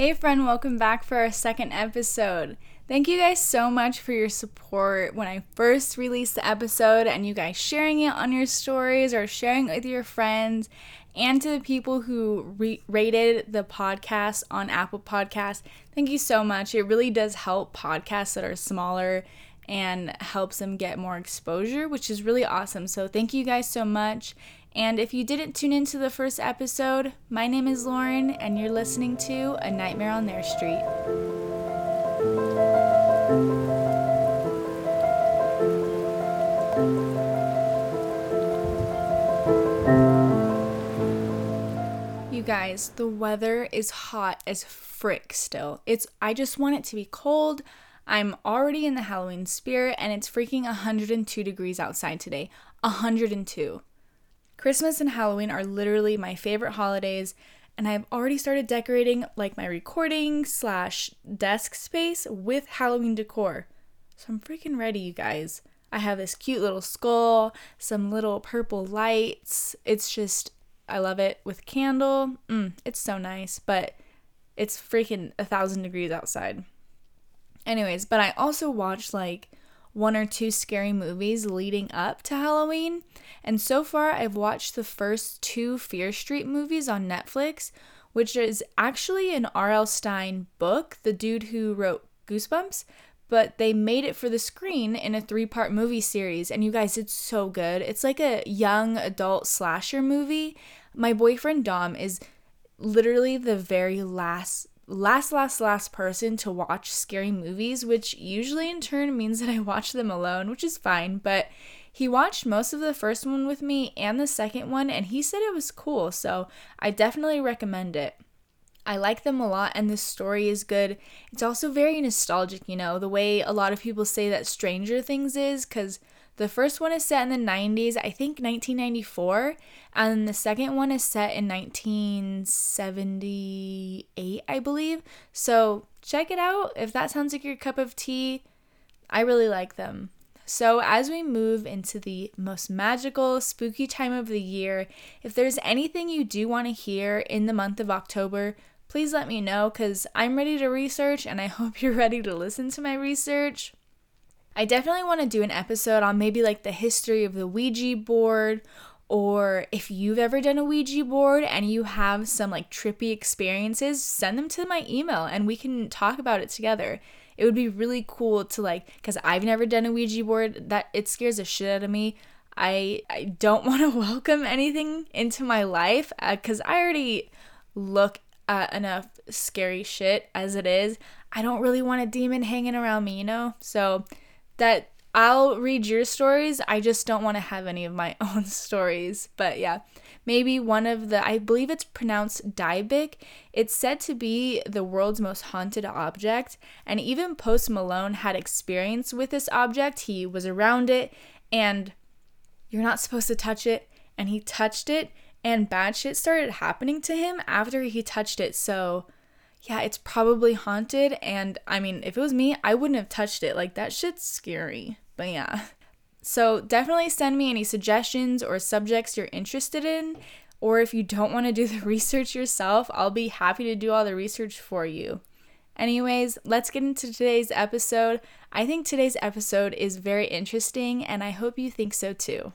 Hey, friend, welcome back for our second episode. Thank you guys so much for your support when I first released the episode and you guys sharing it on your stories or sharing it with your friends, and to the people who re- rated the podcast on Apple Podcasts. Thank you so much. It really does help podcasts that are smaller and helps them get more exposure, which is really awesome. So, thank you guys so much. And if you didn't tune into the first episode, my name is Lauren, and you're listening to A Nightmare on Their Street. You guys, the weather is hot as frick still. It's I just want it to be cold. I'm already in the Halloween spirit and it's freaking 102 degrees outside today. 102. Christmas and Halloween are literally my favorite holidays, and I've already started decorating like my recording slash desk space with Halloween decor. So I'm freaking ready, you guys. I have this cute little skull, some little purple lights. It's just, I love it with candle. Mm, it's so nice, but it's freaking a thousand degrees outside. Anyways, but I also watched like one or two scary movies leading up to Halloween. And so far, I've watched the first two Fear Street movies on Netflix, which is actually an R.L. Stine book, the dude who wrote Goosebumps, but they made it for the screen in a three part movie series. And you guys, it's so good. It's like a young adult slasher movie. My boyfriend Dom is literally the very last last, last, last person to watch scary movies, which usually in turn means that I watch them alone, which is fine. But he watched most of the first one with me and the second one, and he said it was cool, so I definitely recommend it. I like them a lot, and the story is good. It's also very nostalgic, you know, the way a lot of people say that Stranger Things is, because the first one is set in the 90s, I think 1994, and the second one is set in 1978, I believe. So check it out if that sounds like your cup of tea. I really like them. So, as we move into the most magical, spooky time of the year, if there's anything you do want to hear in the month of October, please let me know because I'm ready to research and I hope you're ready to listen to my research. I definitely want to do an episode on maybe like the history of the Ouija board or if you've ever done a Ouija board and you have some like trippy experiences, send them to my email and we can talk about it together. It would be really cool to like cuz I've never done a Ouija board that it scares the shit out of me. I I don't want to welcome anything into my life uh, cuz I already look at enough scary shit as it is. I don't really want a demon hanging around me, you know? So that I'll read your stories. I just don't want to have any of my own stories. But yeah, maybe one of the, I believe it's pronounced Dybbuk. It's said to be the world's most haunted object. And even Post Malone had experience with this object. He was around it and you're not supposed to touch it. And he touched it and bad shit started happening to him after he touched it. So yeah, it's probably haunted. And I mean, if it was me, I wouldn't have touched it. Like, that shit's scary. But yeah. So definitely send me any suggestions or subjects you're interested in. Or if you don't want to do the research yourself, I'll be happy to do all the research for you. Anyways, let's get into today's episode. I think today's episode is very interesting, and I hope you think so too.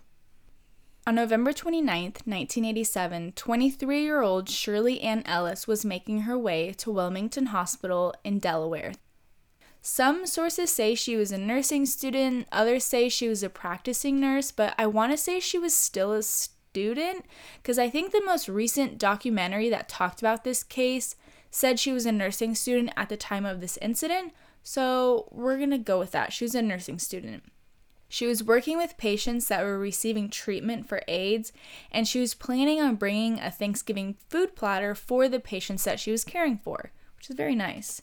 On November 29, 1987, 23 year old Shirley Ann Ellis was making her way to Wilmington Hospital in Delaware. Some sources say she was a nursing student, others say she was a practicing nurse, but I want to say she was still a student because I think the most recent documentary that talked about this case said she was a nursing student at the time of this incident, so we're gonna go with that. She was a nursing student. She was working with patients that were receiving treatment for AIDS, and she was planning on bringing a Thanksgiving food platter for the patients that she was caring for, which is very nice.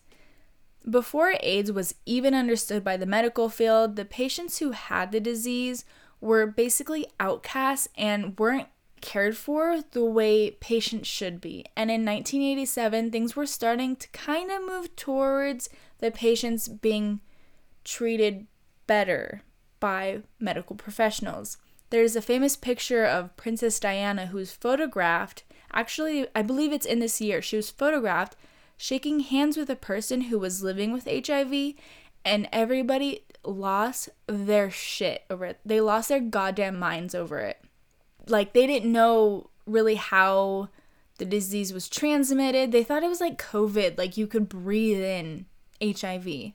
Before AIDS was even understood by the medical field, the patients who had the disease were basically outcasts and weren't cared for the way patients should be. And in 1987, things were starting to kind of move towards the patients being treated better by medical professionals. There's a famous picture of Princess Diana who's photographed. Actually, I believe it's in this year. She was photographed shaking hands with a person who was living with HIV, and everybody lost their shit over it. They lost their goddamn minds over it. Like, they didn't know really how the disease was transmitted. They thought it was like COVID, like you could breathe in HIV.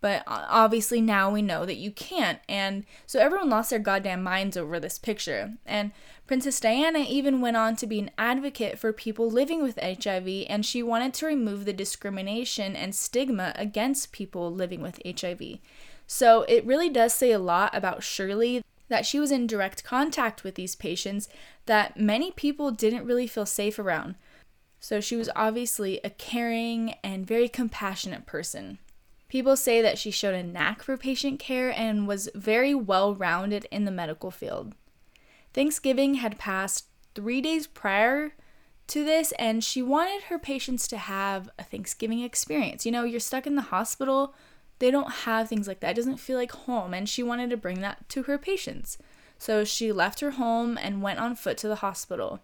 But uh, obviously now we know that you can't. And so everyone lost their goddamn minds over this picture. And Princess Diana even went on to be an advocate for people living with HIV, and she wanted to remove the discrimination and stigma against people living with HIV. So it really does say a lot about Shirley that she was in direct contact with these patients that many people didn't really feel safe around. So she was obviously a caring and very compassionate person. People say that she showed a knack for patient care and was very well rounded in the medical field. Thanksgiving had passed three days prior to this, and she wanted her patients to have a Thanksgiving experience. You know, you're stuck in the hospital they don't have things like that. It doesn't feel like home. And she wanted to bring that to her patients. So she left her home and went on foot to the hospital.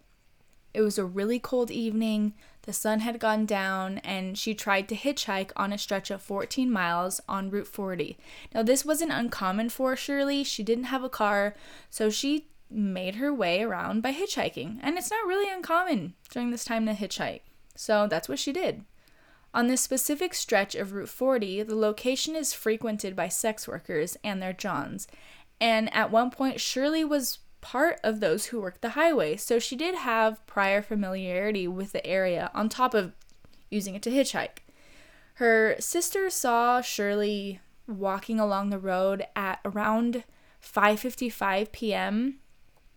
It was a really cold evening. The sun had gone down, and she tried to hitchhike on a stretch of 14 miles on Route 40. Now, this wasn't uncommon for Shirley. She didn't have a car, so she made her way around by hitchhiking. And it's not really uncommon during this time to hitchhike. So that's what she did. On this specific stretch of Route 40, the location is frequented by sex workers and their Johns. And at one point, Shirley was part of those who worked the highway, so she did have prior familiarity with the area on top of using it to hitchhike. Her sister saw Shirley walking along the road at around 5:55 p.m.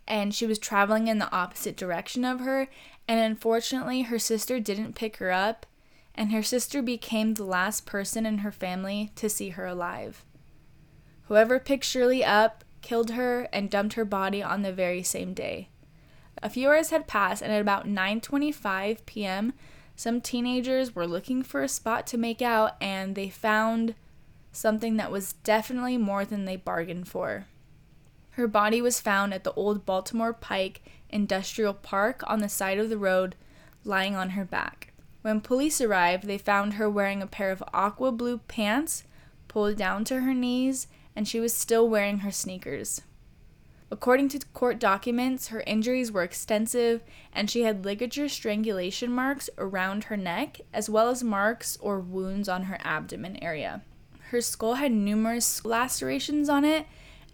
and she was traveling in the opposite direction of her and unfortunately her sister didn't pick her up and her sister became the last person in her family to see her alive. Whoever picked Shirley up killed her and dumped her body on the very same day. A few hours had passed and at about 9:25 p.m., some teenagers were looking for a spot to make out and they found something that was definitely more than they bargained for. Her body was found at the old Baltimore Pike Industrial Park on the side of the road, lying on her back. When police arrived, they found her wearing a pair of aqua blue pants pulled down to her knees, and she was still wearing her sneakers. According to court documents, her injuries were extensive and she had ligature strangulation marks around her neck, as well as marks or wounds on her abdomen area. Her skull had numerous lacerations on it,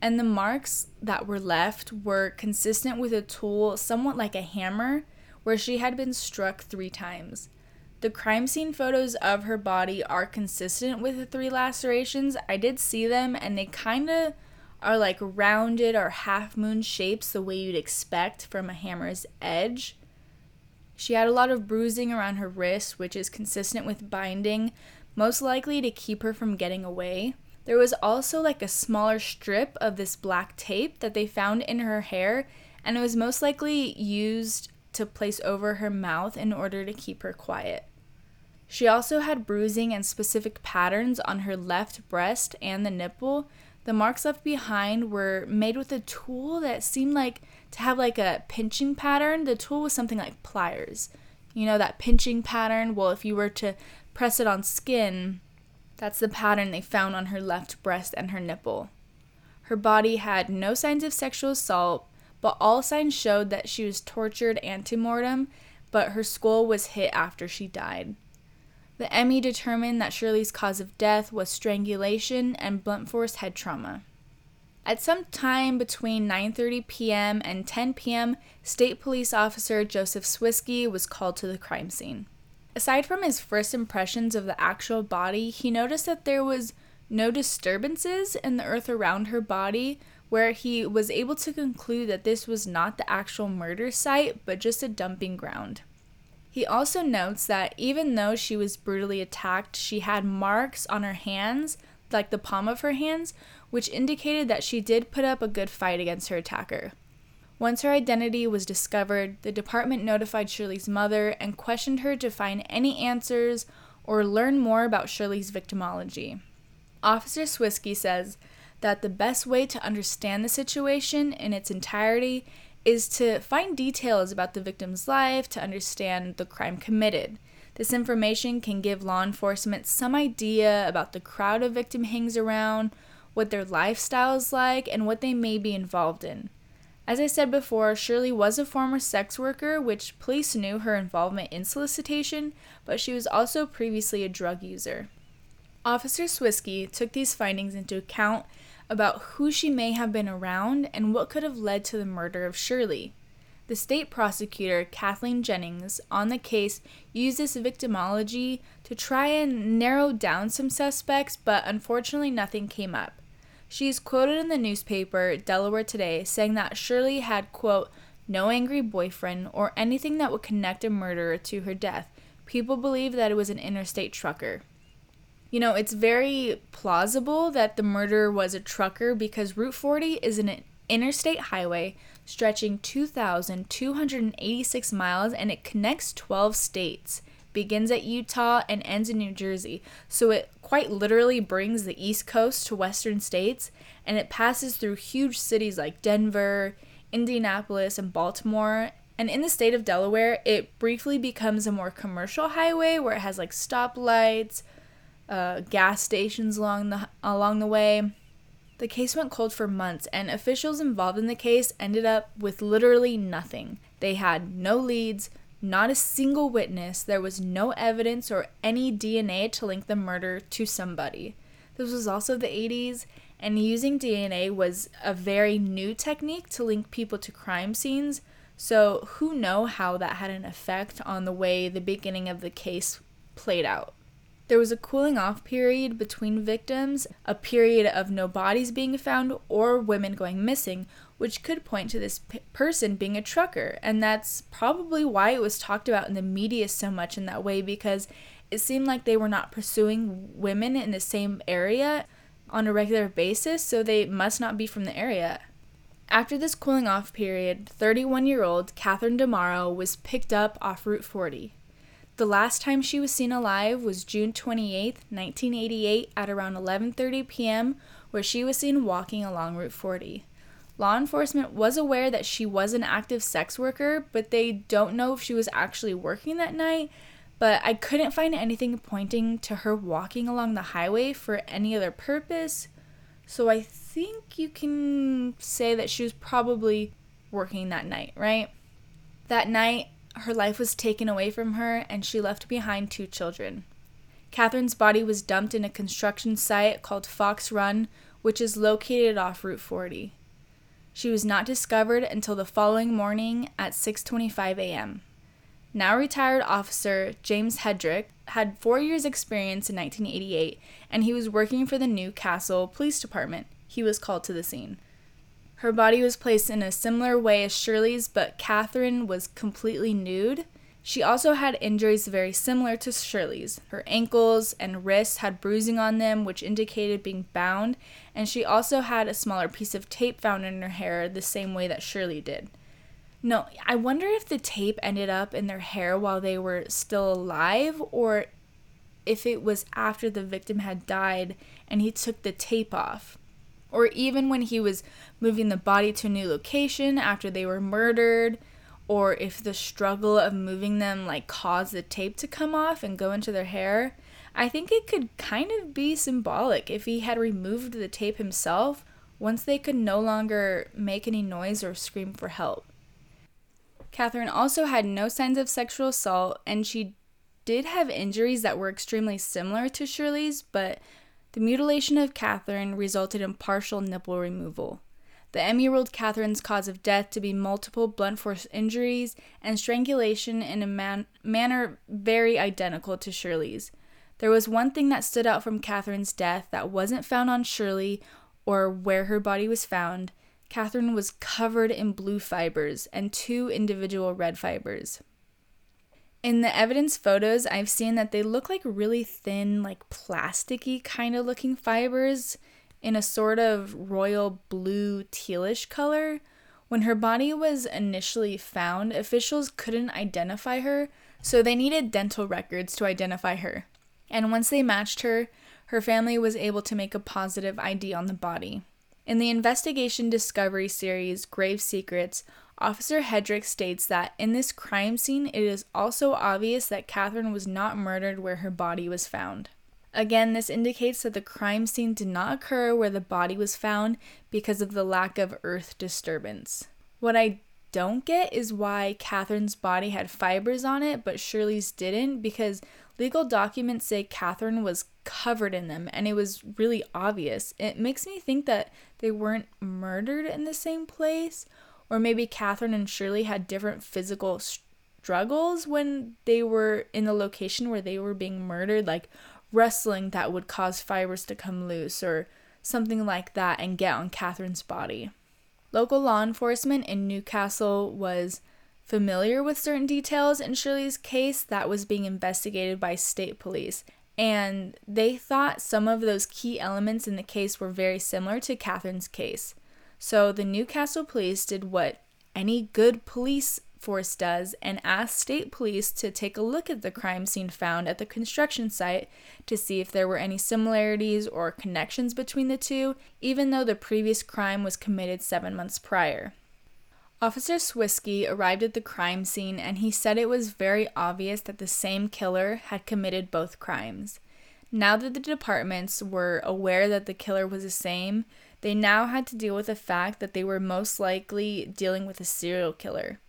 and the marks that were left were consistent with a tool somewhat like a hammer, where she had been struck three times. The crime scene photos of her body are consistent with the three lacerations. I did see them and they kind of are like rounded or half moon shapes the way you'd expect from a hammer's edge. She had a lot of bruising around her wrist, which is consistent with binding, most likely to keep her from getting away. There was also like a smaller strip of this black tape that they found in her hair, and it was most likely used to place over her mouth in order to keep her quiet. She also had bruising and specific patterns on her left breast and the nipple. The marks left behind were made with a tool that seemed like to have like a pinching pattern. The tool was something like pliers. You know, that pinching pattern? Well, if you were to press it on skin, that's the pattern they found on her left breast and her nipple. Her body had no signs of sexual assault, but all signs showed that she was tortured antemortem, but her skull was hit after she died. The ME determined that Shirley's cause of death was strangulation and blunt force head trauma. At some time between 9:30 p.m. and 10 p.m., State Police Officer Joseph Swiskey was called to the crime scene. Aside from his first impressions of the actual body, he noticed that there was no disturbances in the earth around her body, where he was able to conclude that this was not the actual murder site, but just a dumping ground. He also notes that even though she was brutally attacked, she had marks on her hands, like the palm of her hands, which indicated that she did put up a good fight against her attacker. Once her identity was discovered, the department notified Shirley's mother and questioned her to find any answers or learn more about Shirley's victimology. Officer Swiskey says that the best way to understand the situation in its entirety is to find details about the victim's life to understand the crime committed. This information can give law enforcement some idea about the crowd a victim hangs around, what their lifestyle is like, and what they may be involved in. As I said before, Shirley was a former sex worker, which police knew her involvement in solicitation, but she was also previously a drug user. Officer Swiskey took these findings into account about who she may have been around and what could have led to the murder of Shirley. The state prosecutor, Kathleen Jennings, on the case used this victimology to try and narrow down some suspects, but unfortunately nothing came up. She is quoted in the newspaper Delaware Today saying that Shirley had, quote, no angry boyfriend or anything that would connect a murderer to her death. People believe that it was an interstate trucker. You know, it's very plausible that the murderer was a trucker because Route 40 is an interstate highway stretching 2,286 miles and it connects 12 states begins at Utah and ends in New Jersey. So it quite literally brings the East Coast to Western states and it passes through huge cities like Denver, Indianapolis, and Baltimore. And in the state of Delaware, it briefly becomes a more commercial highway where it has like stoplights, uh, gas stations along the along the way. The case went cold for months, and officials involved in the case ended up with literally nothing. They had no leads, not a single witness, there was no evidence or any DNA to link the murder to somebody. This was also the 80s, and using DNA was a very new technique to link people to crime scenes. So, who know how that had an effect on the way the beginning of the case played out. There was a cooling off period between victims, a period of no bodies being found or women going missing, which could point to this p- person being a trucker. And that's probably why it was talked about in the media so much in that way because it seemed like they were not pursuing women in the same area on a regular basis, so they must not be from the area. After this cooling off period, 31 year old Catherine DeMauro was picked up off Route 40. The last time she was seen alive was June 28, 1988 at around 11:30 p.m. where she was seen walking along Route 40. Law enforcement was aware that she was an active sex worker, but they don't know if she was actually working that night. But I couldn't find anything pointing to her walking along the highway for any other purpose. So I think you can say that she was probably working that night, right? That night, her life was taken away from her and she left behind two children. Catherine's body was dumped in a construction site called Fox Run, which is located off Route 40. She was not discovered until the following morning at 6:25 a.m. Now retired officer James Hedrick had 4 years experience in 1988 and he was working for the New Castle Police Department. He was called to the scene. Her body was placed in a similar way as Shirley's, but Catherine was completely nude. She also had injuries very similar to Shirley's. Her ankles and wrists had bruising on them, which indicated being bound, and she also had a smaller piece of tape found in her hair, the same way that Shirley did. No, I wonder if the tape ended up in their hair while they were still alive, or if it was after the victim had died and he took the tape off or even when he was moving the body to a new location after they were murdered or if the struggle of moving them like caused the tape to come off and go into their hair i think it could kind of be symbolic if he had removed the tape himself once they could no longer make any noise or scream for help. Catherine also had no signs of sexual assault and she did have injuries that were extremely similar to shirley's but the mutilation of Catherine resulted in partial nipple removal. The ME ruled Catherine's cause of death to be multiple blunt force injuries and strangulation in a man- manner very identical to Shirley's. There was one thing that stood out from Catherine's death that wasn't found on Shirley or where her body was found. Catherine was covered in blue fibers and two individual red fibers. In the evidence photos, I've seen that they look like really thin, like plasticky kind of looking fibers in a sort of royal blue tealish color. When her body was initially found, officials couldn't identify her, so they needed dental records to identify her. And once they matched her, her family was able to make a positive ID on the body. In the investigation discovery series Grave Secrets, Officer Hedrick states that in this crime scene, it is also obvious that Catherine was not murdered where her body was found. Again, this indicates that the crime scene did not occur where the body was found because of the lack of earth disturbance. What I don't get is why Catherine's body had fibers on it, but Shirley's didn't, because legal documents say Catherine was covered in them and it was really obvious. It makes me think that they weren't murdered in the same place, or maybe Catherine and Shirley had different physical struggles when they were in the location where they were being murdered, like wrestling that would cause fibers to come loose or something like that and get on Catherine's body. Local law enforcement in New Castle was familiar with certain details in Shirley's case that was being investigated by state police, and they thought some of those key elements in the case were very similar to Catherine's case. So the New Castle police did what any good police force does and asked state police to take a look at the crime scene found at the construction site to see if there were any similarities or connections between the two, even though the previous crime was committed seven months prior. Officer Swiskey arrived at the crime scene and he said it was very obvious that the same killer had committed both crimes. Now that the departments were aware that the killer was the same, they now had to deal with the fact that they were most likely dealing with a serial killer.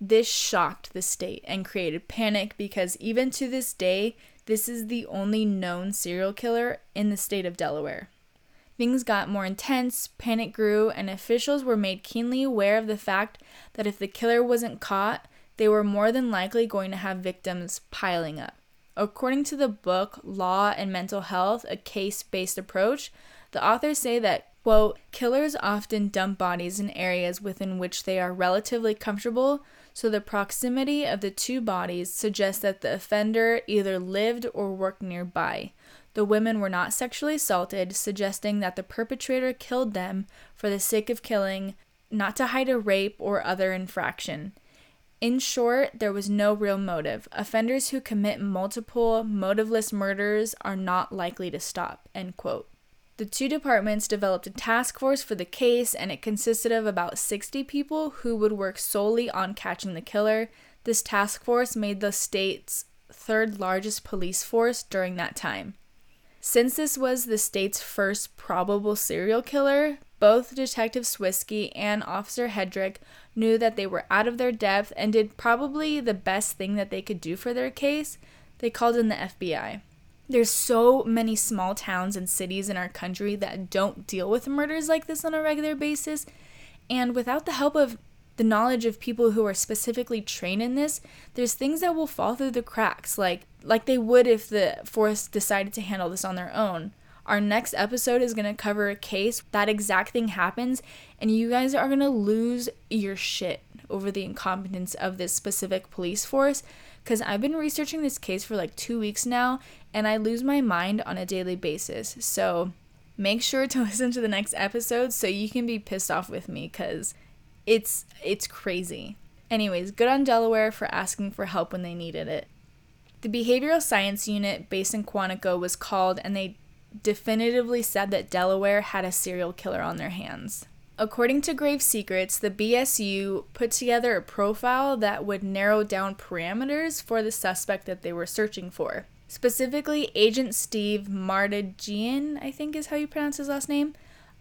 This shocked the state and created panic because even to this day, this is the only known serial killer in the state of Delaware. Things got more intense, panic grew, and officials were made keenly aware of the fact that if the killer wasn't caught, they were more than likely going to have victims piling up. According to the book Law and Mental Health, a case based approach, the authors say that Quote, killers often dump bodies in areas within which they are relatively comfortable, so the proximity of the two bodies suggests that the offender either lived or worked nearby. The women were not sexually assaulted, suggesting that the perpetrator killed them for the sake of killing, not to hide a rape or other infraction. In short, there was no real motive. Offenders who commit multiple motiveless murders are not likely to stop. End quote. The two departments developed a task force for the case, and it consisted of about 60 people who would work solely on catching the killer. This task force made the state's third largest police force during that time. Since this was the state's first probable serial killer, both Detective Swiskey and Officer Hedrick knew that they were out of their depth and did probably the best thing that they could do for their case. They called in the FBI. There's so many small towns and cities in our country that don't deal with murders like this on a regular basis. And without the help of the knowledge of people who are specifically trained in this, there's things that will fall through the cracks, like like they would if the force decided to handle this on their own. Our next episode is going to cover a case that exact thing happens, and you guys are going to lose your shit over the incompetence of this specific police force because I've been researching this case for like two weeks now and I lose my mind on a daily basis. So make sure to listen to the next episode so you can be pissed off with me because it's it's crazy. Anyways, good on Delaware for asking for help when they needed it. The behavioral science unit based in Quantico was called and they definitively said that Delaware had a serial killer on their hands. According to Grave Secrets, the BSU put together a profile that would narrow down parameters for the suspect that they were searching for. Specifically, Agent Steve Mardigian, I think is how you pronounce his last name,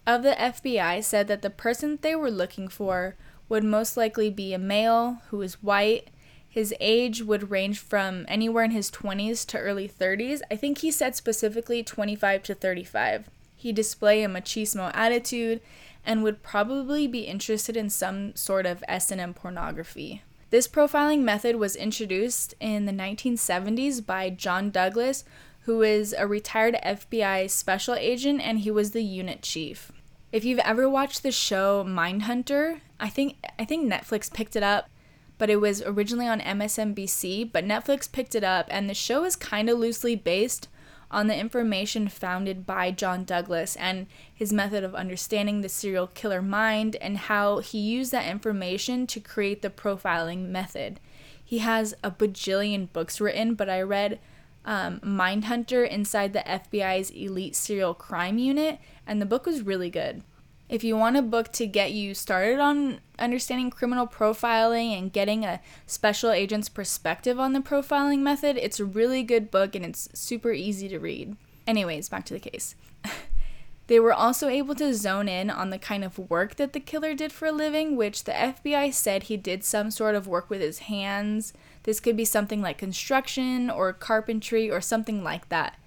of the FBI said that the person they were looking for would most likely be a male who is white. His age would range from anywhere in his 20s to early 30s. I think he said specifically 25 to 35. He display a machismo attitude and would probably be interested in some sort of S&M pornography. This profiling method was introduced in the 1970s by John Douglas, who is a retired FBI special agent and he was the unit chief. If you've ever watched the show Mindhunter, I think I think Netflix picked it up, but it was originally on MSNBC, but Netflix picked it up and the show is kind of loosely based on the information founded by John Douglas and his method of understanding the serial killer mind and how he used that information to create the profiling method. He has a bajillion books written, but I read um, Mindhunter inside the FBI's elite serial crime unit, and the book was really good. If you want a book to get you started on understanding criminal profiling and getting a special agent's perspective on the profiling method, it's a really good book and it's super easy to read. Anyways, back to the case. they were also able to zone in on the kind of work that the killer did for a living, which the FBI said he did some sort of work with his hands. This could be something like construction or carpentry or something like that.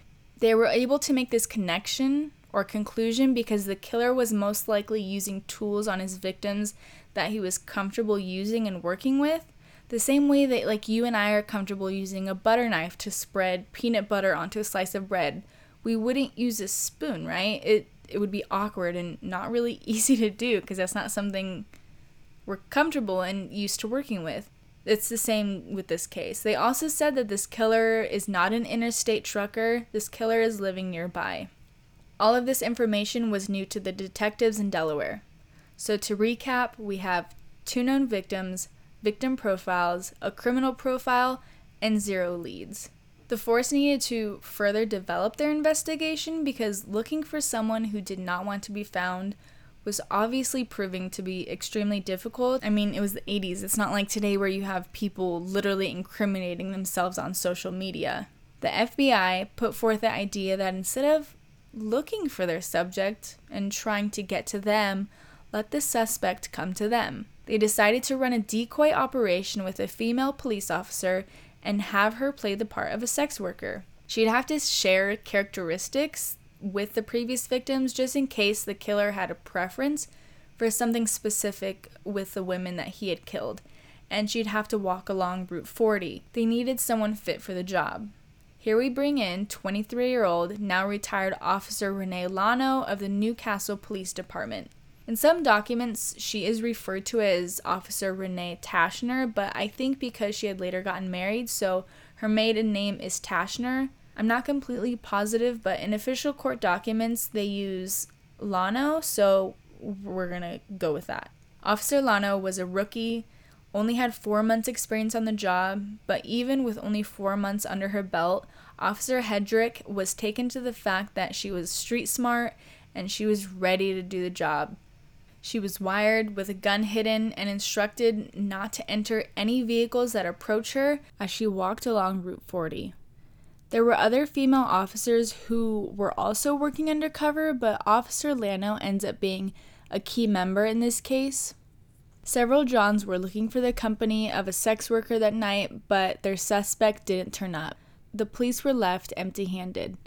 They were able to make this connection or conclusion because the killer was most likely using tools on his victims that he was comfortable using and working with. The same way that, like, you and I are comfortable using a butter knife to spread peanut butter onto a slice of bread, we wouldn't use a spoon, right? It, it would be awkward and not really easy to do because that's not something we're comfortable and used to working with. It's the same with this case. They also said that this killer is not an interstate trucker, this killer is living nearby. All of this information was new to the detectives in Delaware. So, to recap, we have two known victims, victim profiles, a criminal profile, and zero leads. The force needed to further develop their investigation because looking for someone who did not want to be found was obviously proving to be extremely difficult. I mean, it was the 80s. It's not like today where you have people literally incriminating themselves on social media. The FBI put forth the idea that instead of looking for their subject and trying to get to them, let the suspect come to them. They decided to run a decoy operation with a female police officer and have her play the part of a sex worker. She'd have to share characteristics with the previous victims just in case the killer had a preference for something specific with the women that he had killed, and she'd have to walk along Route 40. They needed someone fit for the job. Here we bring in 23 year old, now retired Officer Renee Lano of the New Castle Police Department. In some documents, she is referred to as Officer Renee Tashner, but I think because she had later gotten married, so her maiden name is Tashner. I'm not completely positive, but in official court documents, they use Lano, so we're gonna go with that. Officer Lano was a rookie only had four months' experience on the job, but even with only four months under her belt, Officer Hedrick was taken to the fact that she was street smart and she was ready to do the job. She was wired with a gun hidden and instructed not to enter any vehicles that approach her as she walked along Route 40. There were other female officers who were also working undercover, but Officer Lano ends up being a key member in this case. Several Johns were looking for the company of a sex worker that night, but their suspect didn't turn up. The police were left empty handed.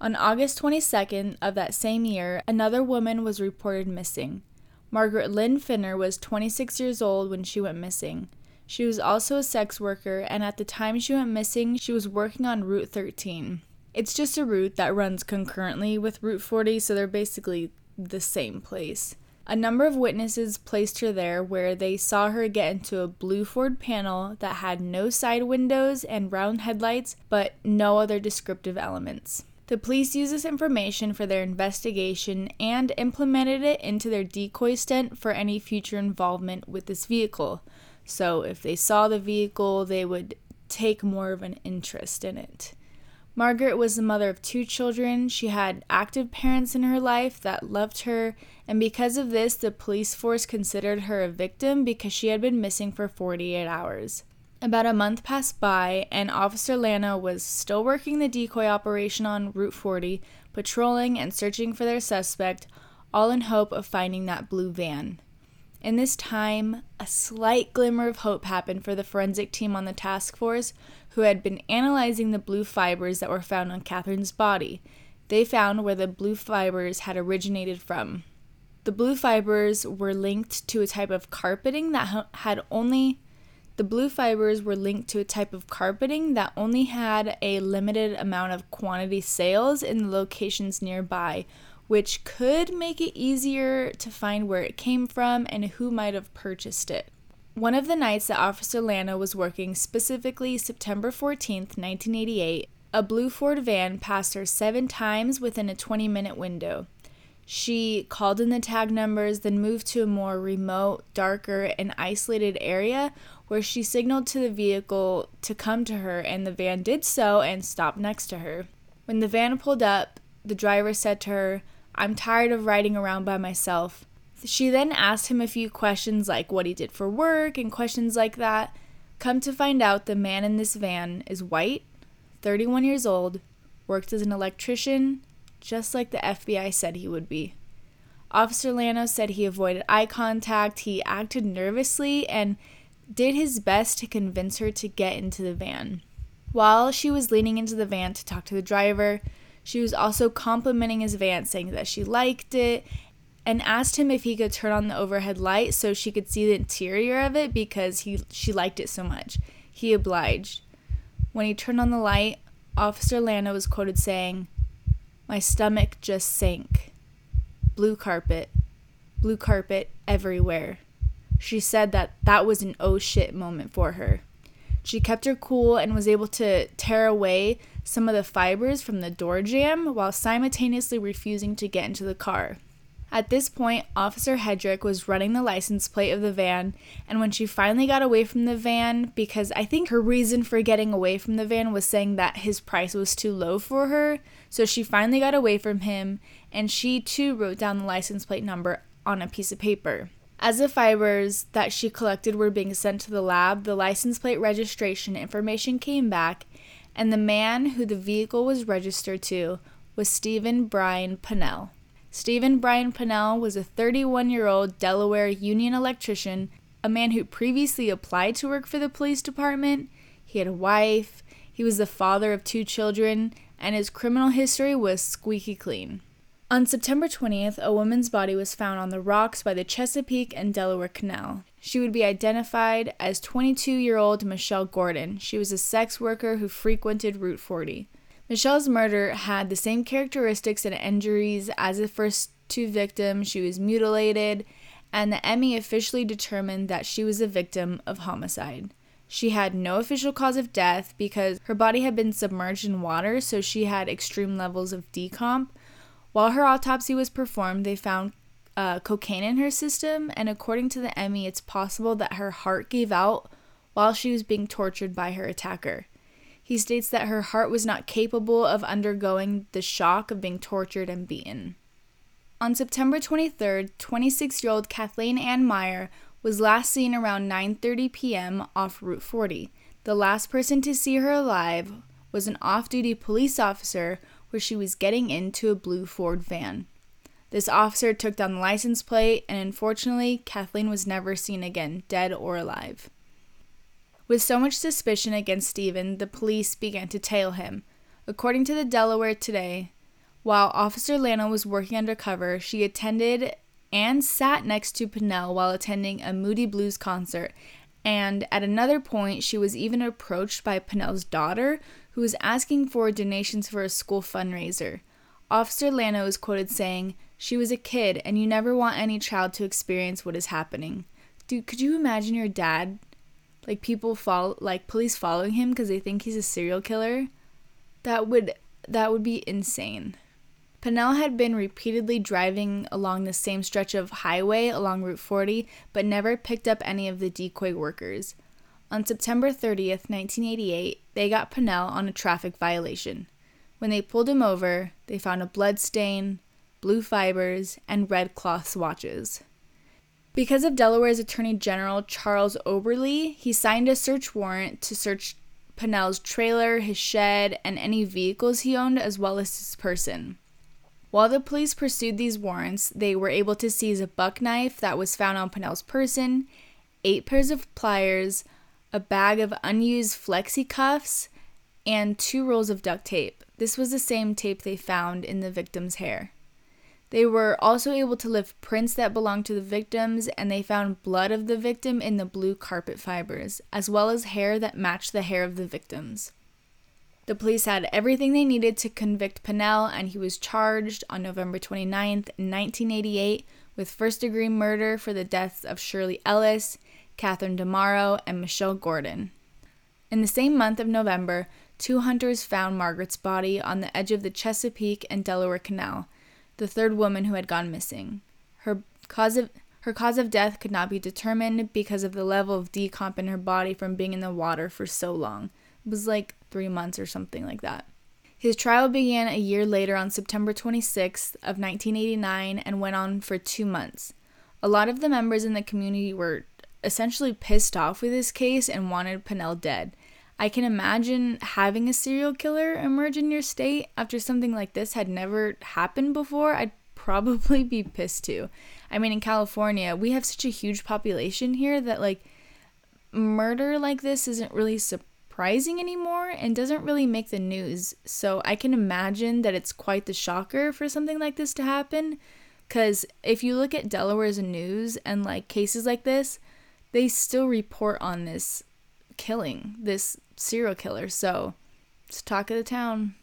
On August 22nd of that same year, another woman was reported missing. Margaret Lynn Finner was 26 years old when she went missing. She was also a sex worker, and at the time she went missing, she was working on Route 13. It's just a route that runs concurrently with Route 40, so they're basically the same place. A number of witnesses placed her there where they saw her get into a blue Ford panel that had no side windows and round headlights, but no other descriptive elements. The police used this information for their investigation and implemented it into their decoy stunt for any future involvement with this vehicle. So, if they saw the vehicle, they would take more of an interest in it. Margaret was the mother of two children. She had active parents in her life that loved her, and because of this, the police force considered her a victim because she had been missing for 48 hours. About a month passed by, and Officer Lano was still working the decoy operation on Route 40, patrolling and searching for their suspect, all in hope of finding that blue van. In this time, a slight glimmer of hope happened for the forensic team on the task force who had been analyzing the blue fibers that were found on Catherine's body. They found where the blue fibers had originated from. The blue fibers were linked to a type of carpeting that had only the blue fibers were linked to a type of carpeting that only had a limited amount of quantity sales in locations nearby, which could make it easier to find where it came from and who might have purchased it. One of the nights that Officer Lano was working, specifically September 14th, 1988, a blue Ford van passed her seven times within a 20 minute window. She called in the tag numbers, then moved to a more remote, darker, and isolated area where she signaled to the vehicle to come to her, and the van did so and stopped next to her. When the van pulled up, the driver said to her, I'm tired of riding around by myself. She then asked him a few questions like what he did for work and questions like that. Come to find out, the man in this van is white, 31 years old, worked as an electrician, just like the FBI said he would be. Officer Lano said he avoided eye contact, he acted nervously, and did his best to convince her to get into the van. While she was leaning into the van to talk to the driver, she was also complimenting his van, saying that she liked it and asked him if he could turn on the overhead light so she could see the interior of it because he she liked it so much. He obliged. When he turned on the light, Officer Lano was quoted saying, "My stomach just sank. Blue carpet, blue carpet everywhere." She said that that was an oh shit moment for her. She kept her cool and was able to tear away some of the fibers from the door jamb while simultaneously refusing to get into the car. At this point, Officer Hedrick was running the license plate of the van, and when she finally got away from the van, because I think her reason for getting away from the van was saying that his price was too low for her, so she finally got away from him, and she too wrote down the license plate number on a piece of paper. As the fibers that she collected were being sent to the lab, the license plate registration information came back, and the man who the vehicle was registered to was Steven Brian Pennell. Steven Brian Pennell was a 31 year old Delaware union electrician, a man who previously applied to work for the police department. He had a wife, he was the father of two children, and his criminal history was squeaky clean. On September 20th, a woman's body was found on the rocks by the Chesapeake and Delaware Canal. She would be identified as 22 year old Michelle Gordon. She was a sex worker who frequented Route 40. Michelle's murder had the same characteristics and injuries as the first two victims. She was mutilated, and the ME officially determined that she was a victim of homicide. She had no official cause of death because her body had been submerged in water, so she had extreme levels of decomp. While her autopsy was performed, they found uh, cocaine in her system, and according to the ME, it's possible that her heart gave out while she was being tortured by her attacker. He states that her heart was not capable of undergoing the shock of being tortured and beaten. On September 23rd, 26-year-old Kathleen Ann Meyer was last seen around 9:30 p.m. off Route 40. The last person to see her alive was an off-duty police officer where she was getting into a blue Ford van. This officer took down the license plate, and unfortunately, Kathleen was never seen again, dead or alive. With so much suspicion against Steven, the police began to tail him. According to the Delaware Today, while Officer Lano was working undercover, she attended and sat next to Pennell while attending a Moody Blues concert. And at another point, she was even approached by Pennell's daughter, who was asking for donations for a school fundraiser. Officer Lano was quoted saying, She was a kid, and you never want any child to experience what is happening. Dude, could you imagine your dad like people follow like police following him because they think he's a serial killer that would that would be insane Pennell had been repeatedly driving along the same stretch of highway along Route 40, but never picked up any of the decoy workers. On September 30th, 1988, they got Pennell on a traffic violation. When they pulled him over, they found a blood stain, blue fibers, and red cloth swatches. Because of Delaware's Attorney General Charles Oberly, he signed a search warrant to search Pennell's trailer, his shed, and any vehicles he owned, as well as his person. While the police pursued these warrants, they were able to seize a buck knife that was found on Pennell's person, eight pairs of pliers, a bag of unused flexi cuffs, and two rolls of duct tape. This was the same tape they found in the victim's hair. They were also able to lift prints that belonged to the victims, and they found blood of the victim in the blue carpet fibers, as well as hair that matched the hair of the victims. The police had everything they needed to convict Pennell, and he was charged on November 29, 1988, with first degree murder for the deaths of Shirley Ellis, Catherine DeMauro, and Michelle Gordon. In the same month of November, two hunters found Margaret's body on the edge of the Chesapeake and Delaware Canal, the third woman who had gone missing. Her cause of her cause of death could not be determined because of the level of decomp in her body from being in the water for so long. It was like three months or something like that. His trial began a year later on September 26th of 1989 and went on for 2 months. A lot of the members in the community were essentially pissed off with this case and wanted Pennell dead. I can imagine having a serial killer emerge in your state after something like this had never happened before. I'd probably be pissed too. I mean, in California, we have such a huge population here that, like, murder like this isn't really surprising anymore and doesn't really make the news. So I can imagine that it's quite the shocker for something like this to happen. Because if you look at Delaware's news and, like, cases like this, they still report on this killing, this serial killer. So it's talk of the town.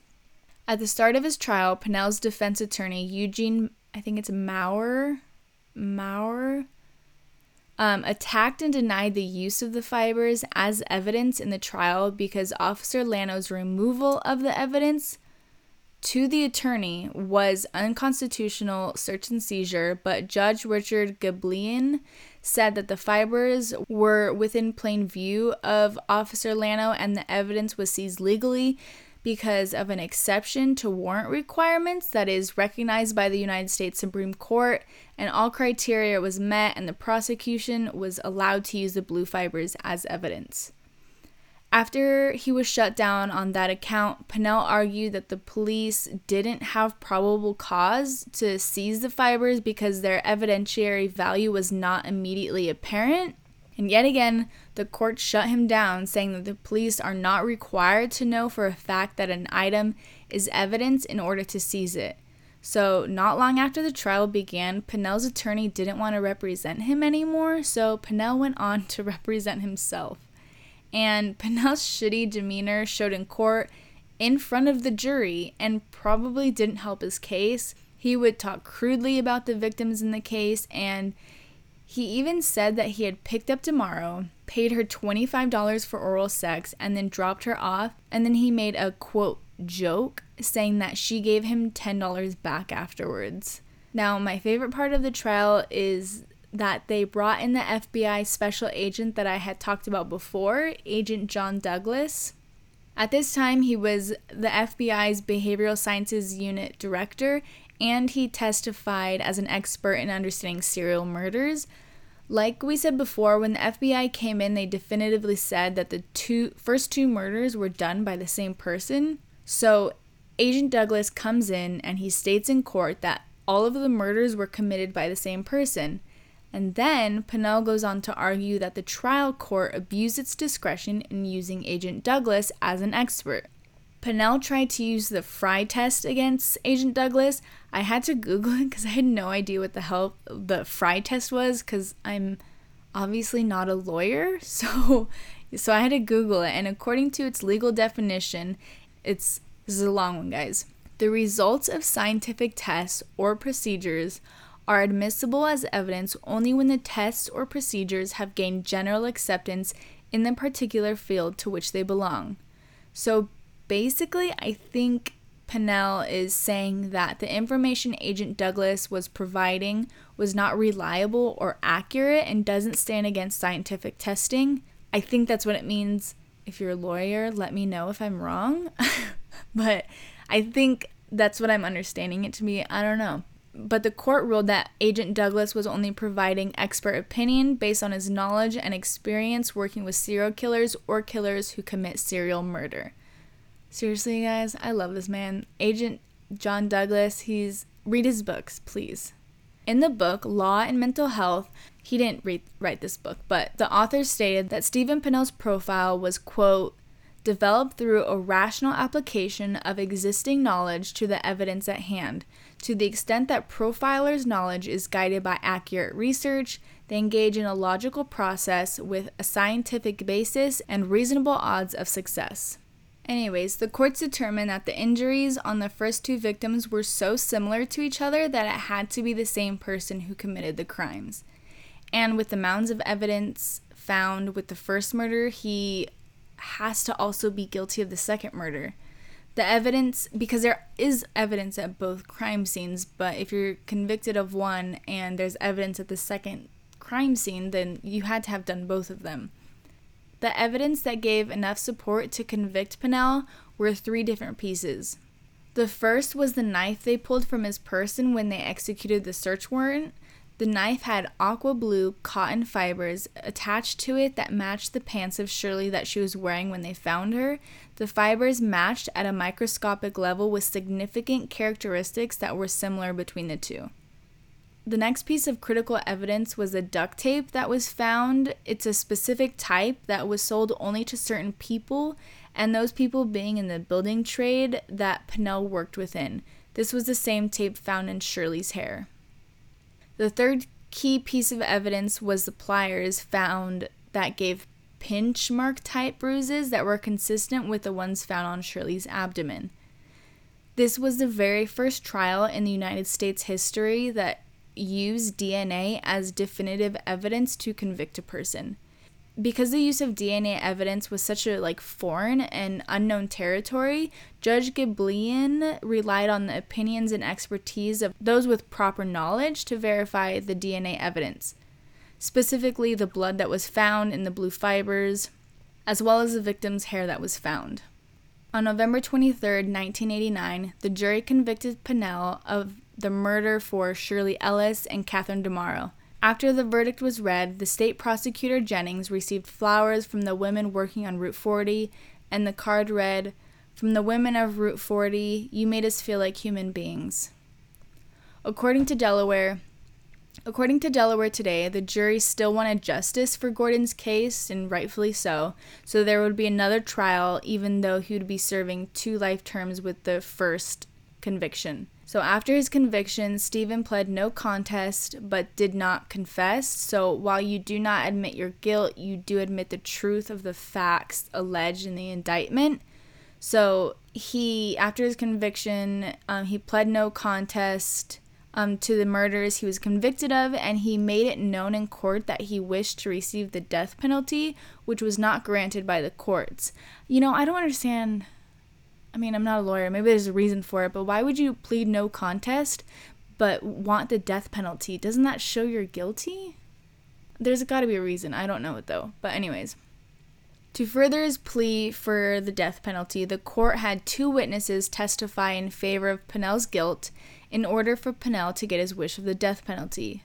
At the start of his trial, Pennell's defense attorney, Eugene, I think it's Maurer, Maurer, um, attacked and denied the use of the fibers as evidence in the trial because Officer Lano's removal of the evidence to the attorney was unconstitutional search and seizure, but Judge Richard Gebelein said that the fibers were within plain view of Officer Lano and the evidence was seized legally because of an exception to warrant requirements that is recognized by the United States Supreme Court, and all criteria was met, and the prosecution was allowed to use the blue fibers as evidence. After he was shut down on that account, Pennell argued that the police didn't have probable cause to seize the fibers because their evidentiary value was not immediately apparent. And yet again, the court shut him down, saying that the police are not required to know for a fact that an item is evidence in order to seize it. So, not long after the trial began, Pennell's attorney didn't want to represent him anymore, so Pennell went on to represent himself and Pennell's shitty demeanor showed in court in front of the jury and probably didn't help his case. He would talk crudely about the victims in the case, and he even said that he had picked up DeMauro, paid her $25 for oral sex, and then dropped her off. And then he made a quote joke saying that she gave him $10 back afterwards. Now, my favorite part of the trial is that they brought in the FBI special agent that I had talked about before, Agent John Douglas. At this time, he was the FBI's Behavioral Sciences Unit director, and he testified as an expert in understanding serial murders. Like we said before, when the FBI came in, they definitively said that the two first two murders were done by the same person. So, Agent Douglas comes in and he states in court that all of the murders were committed by the same person. And then Pennell goes on to argue that the trial court abused its discretion in using Agent Douglas as an expert. Pennell tried to use the Frye test against Agent Douglas. I had to Google it because I had no idea what the hell the Frye test was because I'm obviously not a lawyer. So, so I had to Google it. And according to its legal definition, it's this is a long one, guys. The results of scientific tests or procedures are admissible as evidence only when the tests or procedures have gained general acceptance in the particular field to which they belong. So basically, I think Pennell is saying that the information Agent Douglas was providing was not reliable or accurate and doesn't stand against scientific testing. I think that's what it means. If you're a lawyer, let me know if I'm wrong. but I think that's what I'm understanding it to be. I don't know but the court ruled that Agent Douglas was only providing expert opinion based on his knowledge and experience working with serial killers or killers who commit serial murder. Seriously, guys, I love this man. Agent John Douglas, he's read his books, please. In the book Law and Mental Health, he didn't write this book, but the author stated that Steven Pennell's profile was, quote, developed through a rational application of existing knowledge to the evidence at hand to the extent that profilers' knowledge is guided by accurate research, they engage in a logical process with a scientific basis and reasonable odds of success. Anyways, the courts determined that the injuries on the first two victims were so similar to each other that it had to be the same person who committed the crimes. And with the mounds of evidence found with the first murder, he has to also be guilty of the second murder. The evidence because there is evidence at both crime scenes but if you're convicted of one and there's evidence at the second crime scene then you had to have done both of them. The evidence that gave enough support to convict Pennell were three different pieces. The first was the knife they pulled from his person when they executed the search warrant. The knife had aqua blue cotton fibers attached to it that matched the pants of Shirley that she was wearing when they found her. The fibers matched at a microscopic level with significant characteristics that were similar between the two. The next piece of critical evidence was the duct tape that was found. It's a specific type that was sold only to certain people, and those people being in the building trade that Pennell worked within. This was the same tape found in Shirley's hair. The third key piece of evidence was the pliers found that gave pinch mark type bruises that were consistent with the ones found on Shirley's abdomen. This was the very first trial in the United States history that used DNA as definitive evidence to convict a person because the use of DNA evidence was such a like foreign and unknown territory, Judge Gebelein relied on the opinions and expertise of those with proper knowledge to verify the DNA evidence, specifically the blood that was found in the blue fibers, as well as the victim's hair that was found. On November 23, 1989, the jury convicted Pennell of the murder for Shirley Ellis and Catherine DeMauro. After the verdict was read, the state prosecutor Jennings received flowers from the women working on Route 40, and the card read, From the women of Route 40, you made us feel like human beings. According to Delaware, According to Delaware Today, the jury still wanted justice for Gordon's case, and rightfully so, so there would be another trial, even though he would be serving two life terms with the first conviction. So after his conviction, Steven pled no contest but did not confess. So while you do not admit your guilt, you do admit the truth of the facts alleged in the indictment. So he, after his conviction, um, he pled no contest um, to the murders he was convicted of, and he made it known in court that he wished to receive the death penalty, which was not granted by the courts. You know, I don't understand I mean, I'm not a lawyer. Maybe there's a reason for it, but why would you plead no contest but want the death penalty? Doesn't that show you're guilty? There's got to be a reason. I don't know it though. But, anyways. To further his plea for the death penalty, the court had two witnesses testify in favor of Pennell's guilt in order for Pennell to get his wish of the death penalty.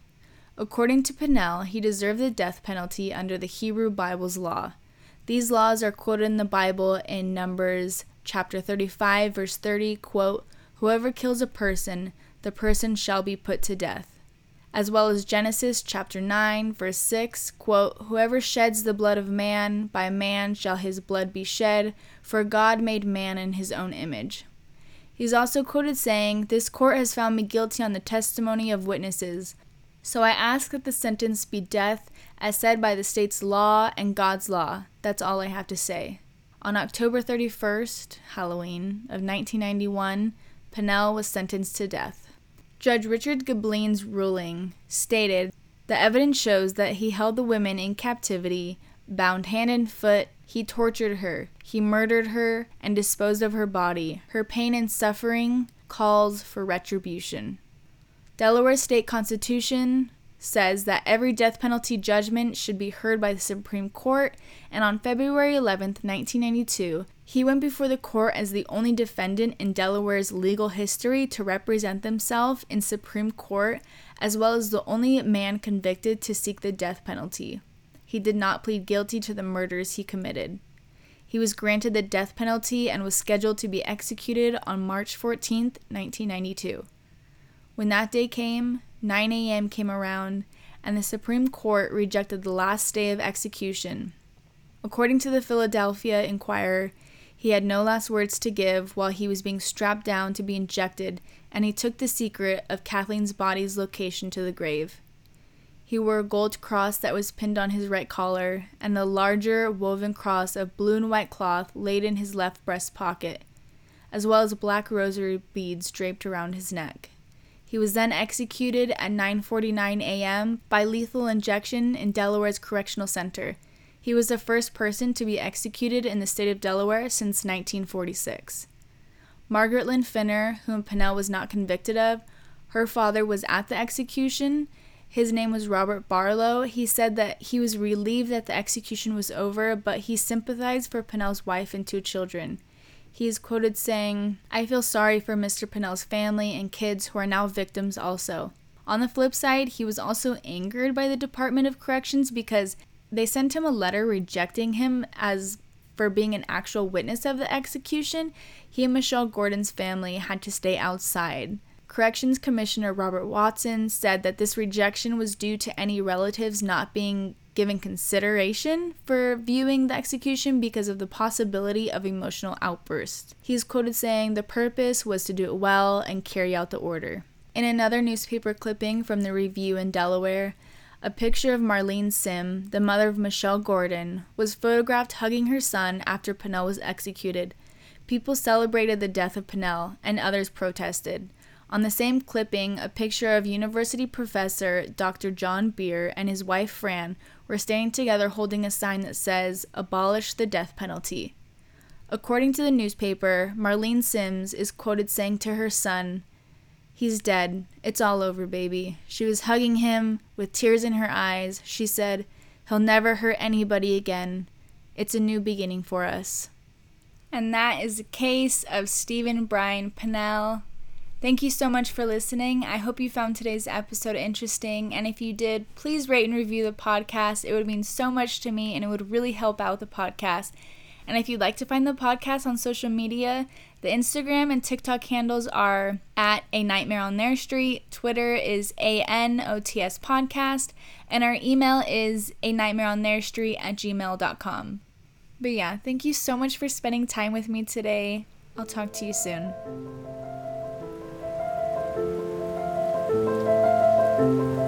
According to Pennell, he deserved the death penalty under the Hebrew Bible's law. These laws are quoted in the Bible in Numbers chapter 35 verse 30 quote whoever kills a person the person shall be put to death. As well as genesis chapter 9 verse 6 quote whoever sheds the blood of man by man shall his blood be shed for god made man in his own image. He's also quoted saying this court has found me guilty on the testimony of witnesses. So i ask that the sentence be death as said by the state's law and god's law. That's all i have to say on October 31st, Halloween, of 1991, Pennell was sentenced to death. Judge Richard Gebelein's ruling stated the evidence shows that he held the women in captivity, bound hand and foot, he tortured her, he murdered her, and disposed of her body. Her pain and suffering calls for retribution. Delaware State Constitution says that every death penalty judgment should be heard by the Supreme Court, and on February 11, 1992, he went before the court as the only defendant in Delaware's legal history to represent themselves in Supreme Court, as well as the only man convicted to seek the death penalty. He did not plead guilty to the murders he committed. He was granted the death penalty and was scheduled to be executed on March 14, 1992. When that day came, 9 a.m. came around, and the Supreme Court rejected the last day of execution. According to the Philadelphia Inquirer, he had no last words to give while he was being strapped down to be injected, and he took the secret of Kathleen's body's location to the grave. He wore a gold cross that was pinned on his right collar, and a larger woven cross of blue and white cloth laid in his left breast pocket, as well as black rosary beads draped around his neck. He was then executed at 9:49 a.m. by lethal injection in Delaware's Correctional Center. He was the first person to be executed in the state of Delaware since 1946. Margaret Lynn Finner, whom Pennell was not convicted of, her father was at the execution. His name was Robert Barlow. He said that he was relieved that the execution was over, but he sympathized for Pennell's wife and two children. He is quoted saying, I feel sorry for Mr. Pennell's family and kids who are now victims also. On the flip side, he was also angered by the Department of Corrections because they sent him a letter rejecting him as for being an actual witness of the execution. He and Michelle Gordon's family had to stay outside. Corrections Commissioner Robert Watson said that this rejection was due to any relatives not being given consideration for viewing the execution because of the possibility of emotional outbursts. He is quoted saying the purpose was to do it well and carry out the order. In another newspaper clipping from the Review in Delaware, a picture of Marlene Sim, the mother of Michelle Gordon, was photographed hugging her son after Pennell was executed. People celebrated the death of Pennell, and others protested. On the same clipping, a picture of university professor Dr. John Beer and his wife Fran were standing together holding a sign that says, Abolish the death penalty. According to the newspaper, Marlene Sims is quoted saying to her son, He's dead. It's all over, baby. She was hugging him with tears in her eyes. She said, He'll never hurt anybody again. It's a new beginning for us. And that is the case of Steven Brian Pennell. Thank you so much for listening. I hope you found today's episode interesting. And if you did, please rate and review the podcast. It would mean so much to me and it would really help out the podcast. And if you'd like to find the podcast on social media, the Instagram and TikTok handles are at A Nightmare on Their Street. Twitter is ANOTS Podcast. And our email is A Nightmare on Their Street at gmail.com. But yeah, thank you so much for spending time with me today. I'll talk to you soon. Thank you.